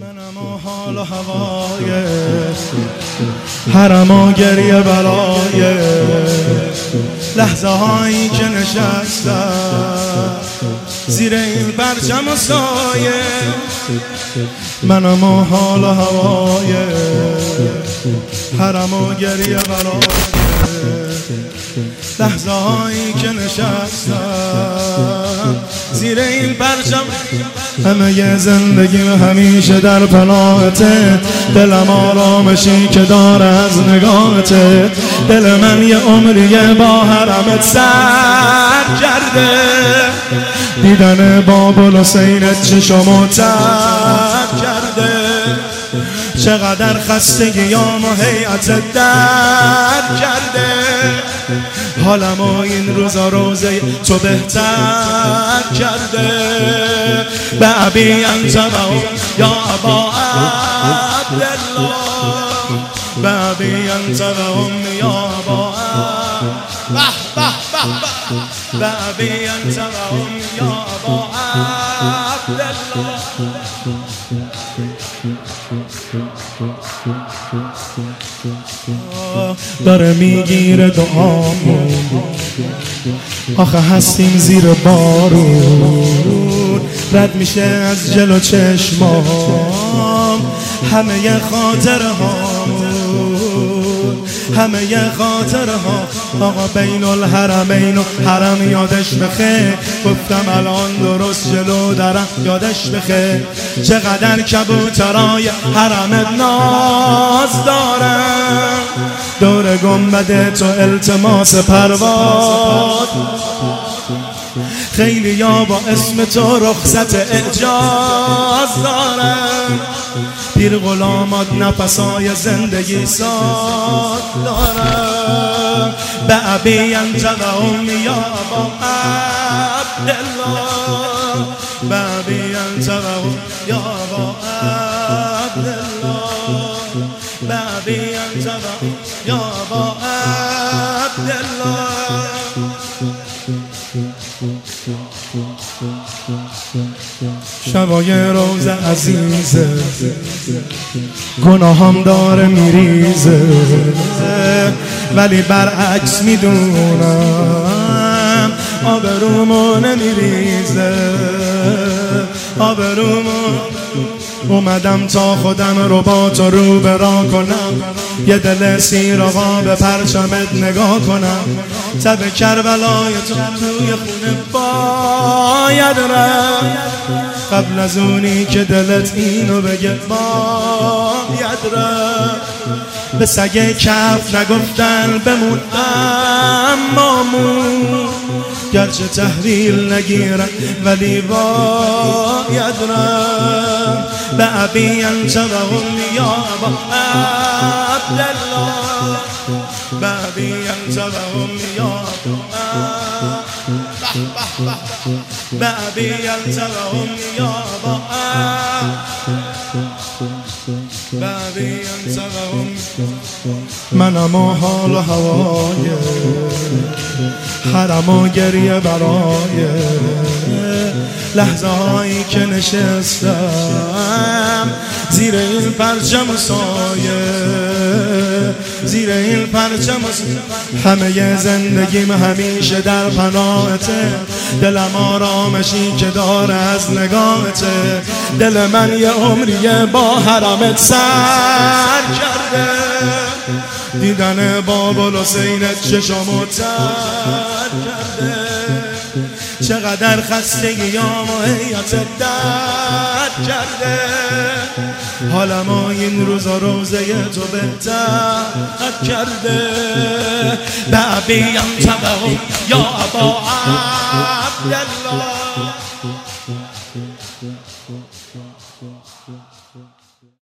منم حال هوای حرم و گریه برای لحظه هایی که نشستم. زیر این برچم و سایه. منم حال و هوای حرم و گریه برای لحظه هایی که نشستم. زیر این پرچم. همه زندگیم همیشه در پناهته. دلم آرامشی که داره از نگاهته. دل من یه عمریه با حرمت سر کرده. دیدن بابل حسینت چشمو تر کرده. چقدر خستگیام و حیعت در کرده. حالم و این روزا روزه تو بهتر کرده. به عبی انتبه یا ابا عبدالله. به عبی انتبه یا ابا به عبی انتبه یا ابا داره می‌گیره دعامون آخه هستیم زیر بارون رد میشه از جلو چشمام. همه خاطر همه خاطر ها آقا بین الحرمین و حرم یادش بخه. گفتم الان درست جلو درم یادش بخه. چقدر کبوترای حرم ناز دارم دور گنبد تو التماس پرواز. خیلی یا با اسم تو رخصت اعجاز دارم. پیر غلامات نفسای زندگی ساد دارم. به عبی انت و امی یا با عبدالله. به عبی انت و یا با عبدالله. به عبی انت و یا با عبدالله. شبای روز عزیزه. گناهام داره میریزه. ولی برعکس می‌دونم. آبرومو نمیریزه. آبرومو اومدم تا خودم رو با تو رو برا کنم. یه دل سیر آقا به پرچمت نگاه کنم. تب کربلای تو توی خونه باید رم قبل از اونی که دلت اینو بگه باید رم به سگه کف نگفتن بموندم مامون گرچه تحویل نگیرم ولی باید رم به عبی انت و یا با عبدالله. به عبی انت و یا به عبی انت و یا با منم و حال و هوای حرم و گریه برای. لحظه هایی که نشستم. زیر این پرچم و سایه. زیر این پرچم و همه زندگیم همیشه در پناهته. دلم آرامشی که داره از نگاهته. دل من یه عمریه با حرمت سر کرده. دیدن بابل حسینت چشمو تر کرده. چقدر خستگیام و حیات درد کرده. حالم این روزا روزه تو بهتر کرده. به عبیم تبعو یا ابا عبدالله.